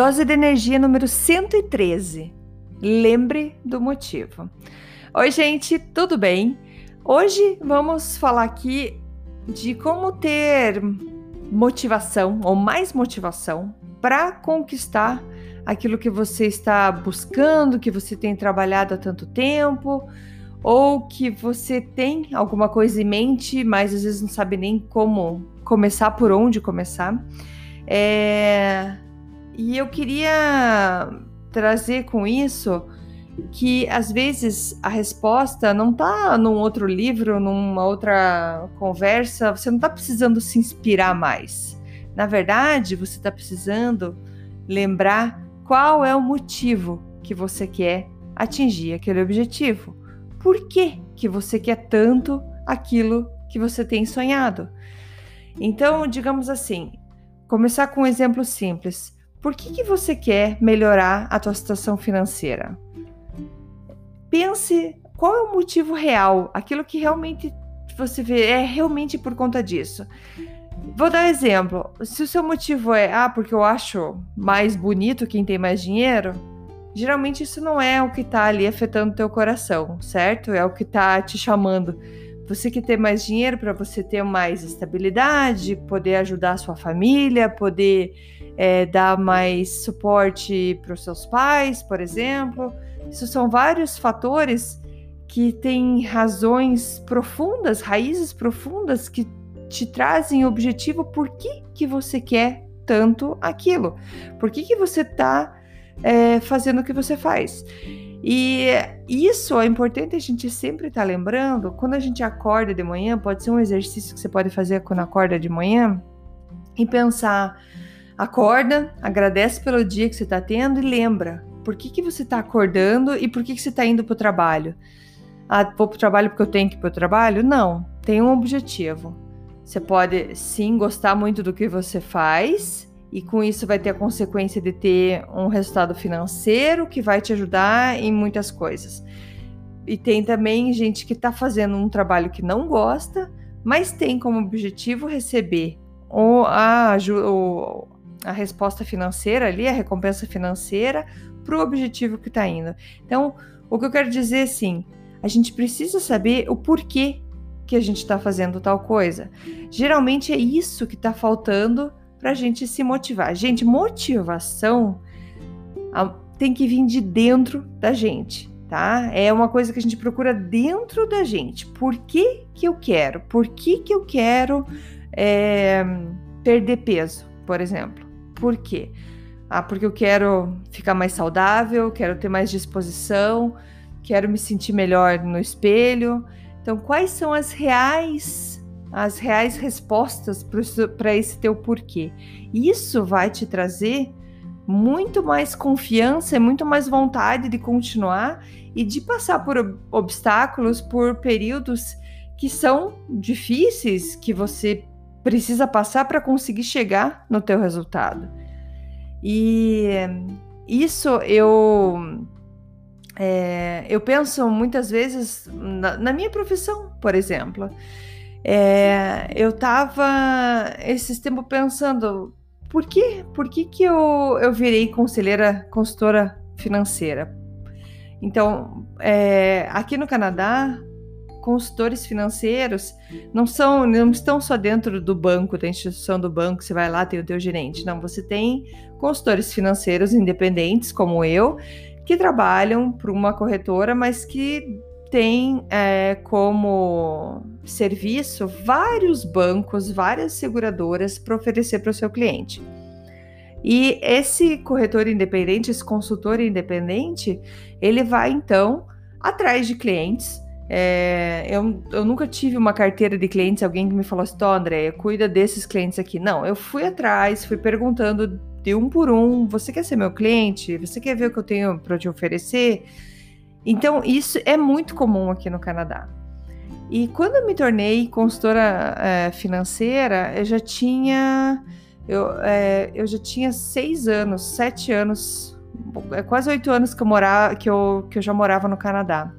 Dose de energia número 113. Lembre do motivo. Oi, gente, tudo bem? Hoje vamos falar aqui de como ter motivação ou mais motivação para conquistar aquilo que você está buscando, que você tem trabalhado há tanto tempo, ou que você tem alguma coisa em mente, mas às vezes não sabe nem como começar, por onde começar. É e eu queria trazer com isso que às vezes a resposta não está num outro livro, numa outra conversa, você não está precisando se inspirar mais. Na verdade, você está precisando lembrar qual é o motivo que você quer atingir aquele objetivo. Por que, que você quer tanto aquilo que você tem sonhado? Então, digamos assim, começar com um exemplo simples. Por que, que você quer melhorar a tua situação financeira? Pense qual é o motivo real, aquilo que realmente você vê é realmente por conta disso. Vou dar um exemplo. Se o seu motivo é, ah, porque eu acho mais bonito quem tem mais dinheiro, geralmente isso não é o que está ali afetando teu coração, certo? É o que está te chamando. Você quer ter mais dinheiro para você ter mais estabilidade, poder ajudar a sua família, poder é, dar mais suporte para os seus pais, por exemplo. Isso são vários fatores que têm razões profundas, raízes profundas que te trazem o objetivo por que, que você quer tanto aquilo, por que, que você está é, fazendo o que você faz. E isso é importante a gente sempre estar tá lembrando, quando a gente acorda de manhã, pode ser um exercício que você pode fazer quando acorda de manhã, e pensar Acorda, agradece pelo dia que você está tendo e lembra por que, que você está acordando e por que, que você está indo para o trabalho. Ah, vou para o trabalho porque eu tenho que ir para o trabalho? Não, tem um objetivo. Você pode sim gostar muito do que você faz e com isso vai ter a consequência de ter um resultado financeiro que vai te ajudar em muitas coisas. E tem também gente que está fazendo um trabalho que não gosta, mas tem como objetivo receber ou a, a resposta financeira ali, a recompensa financeira, para o objetivo que está indo. Então, o que eu quero dizer assim, a gente precisa saber o porquê que a gente está fazendo tal coisa. Geralmente é isso que está faltando para a gente se motivar. Gente, motivação tem que vir de dentro da gente, tá? É uma coisa que a gente procura dentro da gente. Por que, que eu quero? Por que, que eu quero é, perder peso, por exemplo? Por quê? Ah, porque eu quero ficar mais saudável, quero ter mais disposição, quero me sentir melhor no espelho. Então, quais são as reais as reais respostas para esse teu porquê? Isso vai te trazer muito mais confiança, muito mais vontade de continuar e de passar por obstáculos, por períodos que são difíceis, que você precisa passar para conseguir chegar no teu resultado. E isso eu é, eu penso muitas vezes na, na minha profissão, por exemplo. É, eu estava esses tempos pensando por que, por que, que eu, eu virei conselheira, consultora financeira? Então, é, aqui no Canadá, consultores financeiros não são, não estão só dentro do banco, da instituição do banco, você vai lá, tem o teu gerente. Não, você tem consultores financeiros independentes, como eu, que trabalham para uma corretora, mas que tem é, como serviço vários bancos, várias seguradoras para oferecer para o seu cliente. E esse corretor independente, esse consultor independente, ele vai então atrás de clientes É, eu, eu nunca tive uma carteira de clientes, alguém que me falou assim, Tô, André, cuida desses clientes aqui. Não, eu fui atrás, fui perguntando de um por um, você quer ser meu cliente? Você quer ver o que eu tenho para te oferecer? Então, isso é muito comum aqui no Canadá. E quando eu me tornei consultora é, financeira, eu já tinha eu, é, eu já tinha seis anos, sete anos, é quase oito anos que eu, morava, que, eu, que eu já morava no Canadá.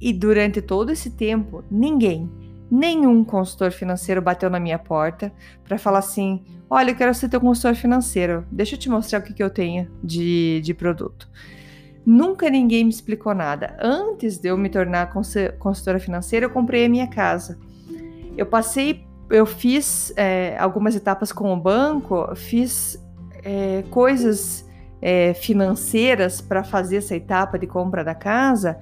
E durante todo esse tempo, ninguém, nenhum consultor financeiro bateu na minha porta para falar assim: olha, eu quero ser teu consultor financeiro, deixa eu te mostrar o que, que eu tenho de, de produto. Nunca ninguém me explicou nada. Antes de eu me tornar consultora financeira, eu comprei a minha casa. Eu passei, eu fiz é, algumas etapas com o banco, fiz é, coisas é, financeiras para fazer essa etapa de compra da casa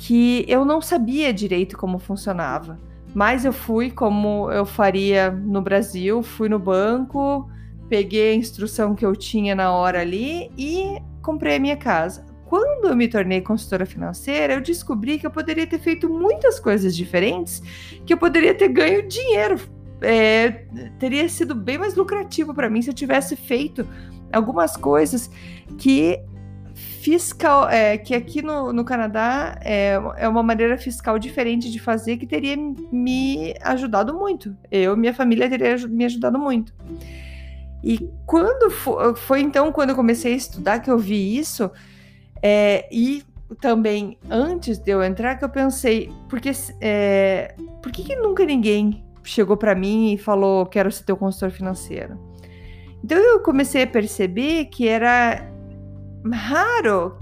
que eu não sabia direito como funcionava. Mas eu fui como eu faria no Brasil, fui no banco, peguei a instrução que eu tinha na hora ali e comprei a minha casa. Quando eu me tornei consultora financeira, eu descobri que eu poderia ter feito muitas coisas diferentes, que eu poderia ter ganho dinheiro. É, teria sido bem mais lucrativo para mim se eu tivesse feito algumas coisas que fiscal, é, que aqui no, no Canadá é, é uma maneira fiscal diferente de fazer que teria me ajudado muito. Eu, minha família teria me ajudado muito. E quando foi, foi então quando eu comecei a estudar que eu vi isso, é, e também antes de eu entrar que eu pensei, porque é, por que, que nunca ninguém chegou para mim e falou quero ser teu consultor financeiro? Então eu comecei a perceber que era raro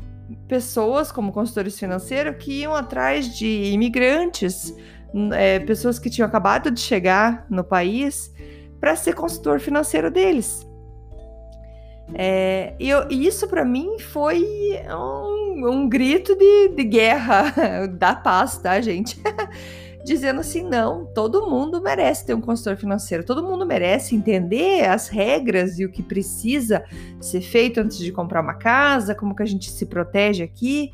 pessoas como consultores financeiros que iam atrás de imigrantes, é, pessoas que tinham acabado de chegar no país, para ser consultor financeiro deles. É, e, eu, isso para mim foi um, um grito de, de, guerra da paz, tá, gente? Dizendo assim: não, todo mundo merece ter um consultor financeiro, todo mundo merece entender as regras e o que precisa ser feito antes de comprar uma casa, como que a gente se protege aqui.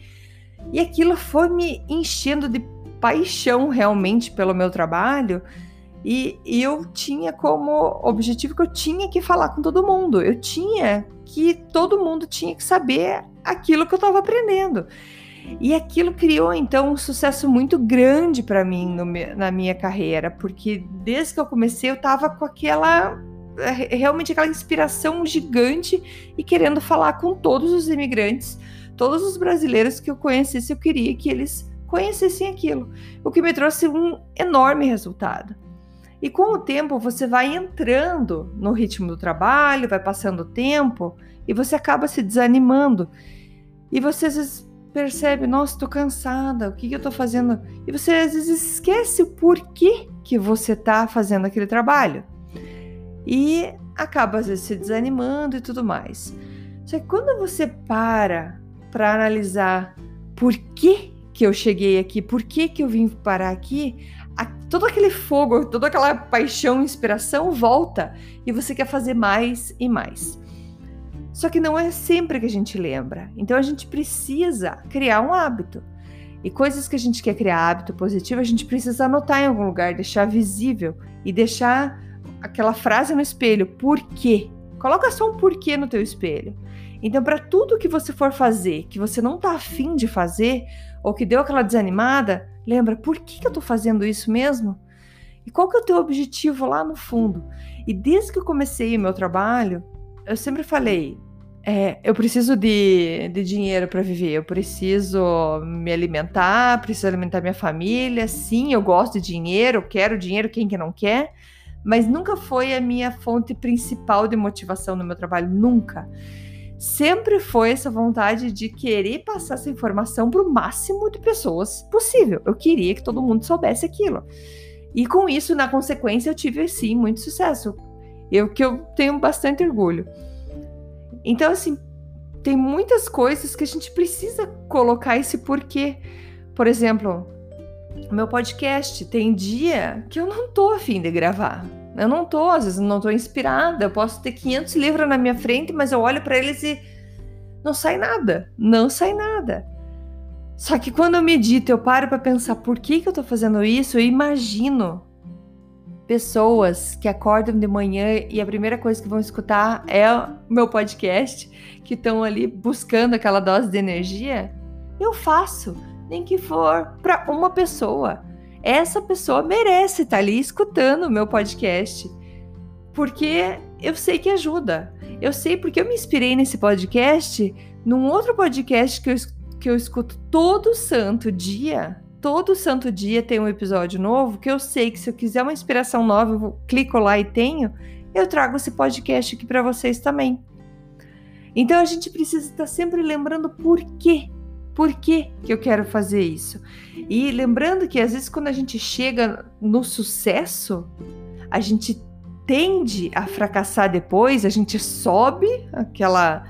E aquilo foi me enchendo de paixão realmente pelo meu trabalho. E, e eu tinha como objetivo que eu tinha que falar com todo mundo. Eu tinha que todo mundo tinha que saber aquilo que eu estava aprendendo. E aquilo criou então um sucesso muito grande para mim no, na minha carreira, porque desde que eu comecei eu estava com aquela é, realmente aquela inspiração gigante e querendo falar com todos os imigrantes, todos os brasileiros que eu conhecesse, eu queria que eles conhecessem aquilo, o que me trouxe um enorme resultado. E com o tempo você vai entrando no ritmo do trabalho, vai passando o tempo e você acaba se desanimando. E você às vezes percebe, nossa, tô cansada, o que, que eu tô fazendo? E você às vezes esquece o porquê que você tá fazendo aquele trabalho. E acaba às vezes se desanimando e tudo mais. Só que quando você para para analisar por que que eu cheguei aqui, por que que eu vim parar aqui, a, todo aquele fogo, toda aquela paixão, inspiração volta e você quer fazer mais e mais. Só que não é sempre que a gente lembra. Então a gente precisa criar um hábito. E coisas que a gente quer criar hábito positivo, a gente precisa anotar em algum lugar, deixar visível e deixar aquela frase no espelho. Por quê? Coloca só um porquê no teu espelho. Então, para tudo que você for fazer, que você não tá afim de fazer, ou que deu aquela desanimada, lembra, por que, que eu tô fazendo isso mesmo? E qual que é o teu objetivo lá no fundo? E desde que eu comecei o meu trabalho, eu sempre falei, é, eu preciso de, de dinheiro para viver, eu preciso me alimentar, preciso alimentar minha família. Sim, eu gosto de dinheiro, eu quero dinheiro, quem que não quer? Mas nunca foi a minha fonte principal de motivação no meu trabalho, nunca sempre foi essa vontade de querer passar essa informação para o máximo de pessoas possível. Eu queria que todo mundo soubesse aquilo. E com isso, na consequência, eu tive sim muito sucesso. Eu que eu tenho bastante orgulho. Então, assim, tem muitas coisas que a gente precisa colocar esse porquê. Por exemplo, meu podcast tem dia que eu não tô afim de gravar. Eu não tô, às vezes não tô inspirada. Eu posso ter 500 livros na minha frente, mas eu olho para eles e não sai nada. Não sai nada. Só que quando eu medito, eu paro para pensar por que, que eu tô fazendo isso, eu imagino pessoas que acordam de manhã e a primeira coisa que vão escutar é o meu podcast, que estão ali buscando aquela dose de energia. Eu faço, nem que for para uma pessoa. Essa pessoa merece estar tá ali escutando o meu podcast, porque eu sei que ajuda. Eu sei porque eu me inspirei nesse podcast, num outro podcast que eu, que eu escuto todo santo dia. Todo santo dia tem um episódio novo que eu sei que se eu quiser uma inspiração nova, eu clico lá e tenho, eu trago esse podcast aqui para vocês também. Então a gente precisa estar sempre lembrando por quê. Por que, que eu quero fazer isso? E lembrando que às vezes quando a gente chega no sucesso, a gente tende a fracassar depois, a gente sobe aquela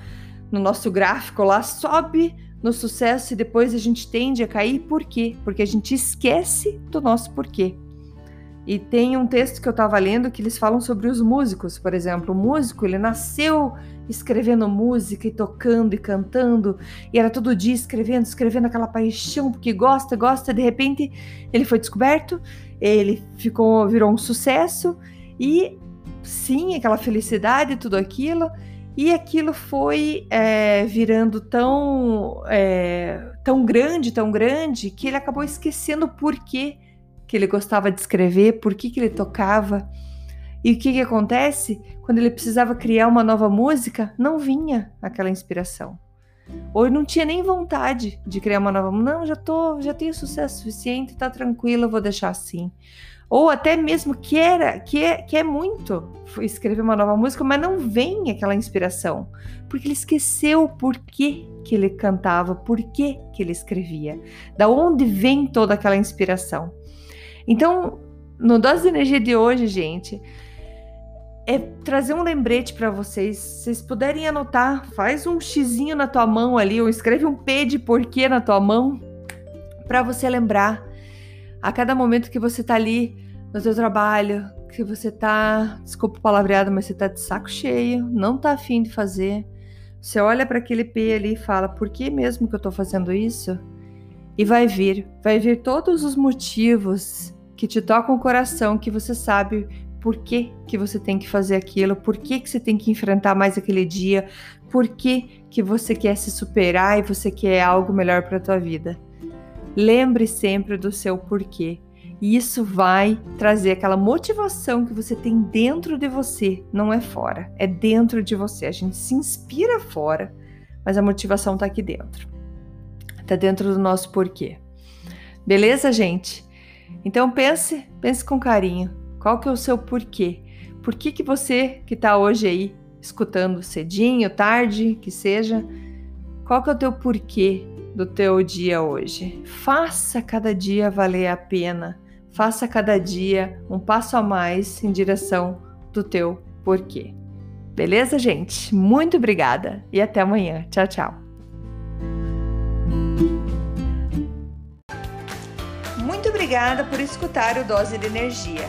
no nosso gráfico lá, sobe no sucesso e depois a gente tende a cair. Por quê? Porque a gente esquece do nosso porquê. E tem um texto que eu estava lendo que eles falam sobre os músicos, por exemplo. O músico, ele nasceu escrevendo música e tocando e cantando, e era todo dia escrevendo, escrevendo aquela paixão, porque gosta, gosta, de repente ele foi descoberto, ele ficou, virou um sucesso, e sim, aquela felicidade, tudo aquilo, e aquilo foi é, virando tão, é, tão grande, tão grande, que ele acabou esquecendo o porquê que ele gostava de escrever, por que, que ele tocava. E o que, que acontece? Quando ele precisava criar uma nova música, não vinha aquela inspiração. Ou não tinha nem vontade de criar uma nova. Não, já tô, já tenho sucesso suficiente, tá tranquilo, vou deixar assim ou até mesmo queira, que quer muito escrever uma nova música, mas não vem aquela inspiração, porque ele esqueceu por que, que ele cantava, por que, que ele escrevia, da onde vem toda aquela inspiração. Então, no Dose de Energia de hoje, gente, é trazer um lembrete para vocês. Se vocês puderem anotar, faz um xizinho na tua mão ali, ou escreve um P de porquê na tua mão, para você lembrar a cada momento que você tá ali no seu trabalho, que você tá, desculpa o palavreado, mas você tá de saco cheio, não tá afim de fazer. Você olha para aquele P ali e fala: "Por que mesmo que eu tô fazendo isso?" E vai vir, vai vir todos os motivos que te tocam o coração, que você sabe por que, que você tem que fazer aquilo, por que, que você tem que enfrentar mais aquele dia, por que, que você quer se superar e você quer algo melhor para a tua vida. Lembre sempre do seu porquê. E isso vai trazer aquela motivação que você tem dentro de você, não é fora, é dentro de você. A gente se inspira fora, mas a motivação está aqui dentro. Está dentro do nosso porquê. Beleza, gente? Então pense, pense com carinho. Qual que é o seu porquê? Por que, que você que está hoje aí escutando cedinho, tarde, que seja, qual que é o teu porquê do teu dia hoje. Faça cada dia valer a pena. Faça cada dia um passo a mais em direção do teu porquê. Beleza, gente? Muito obrigada e até amanhã. Tchau, tchau. Muito obrigada por escutar o Dose de Energia.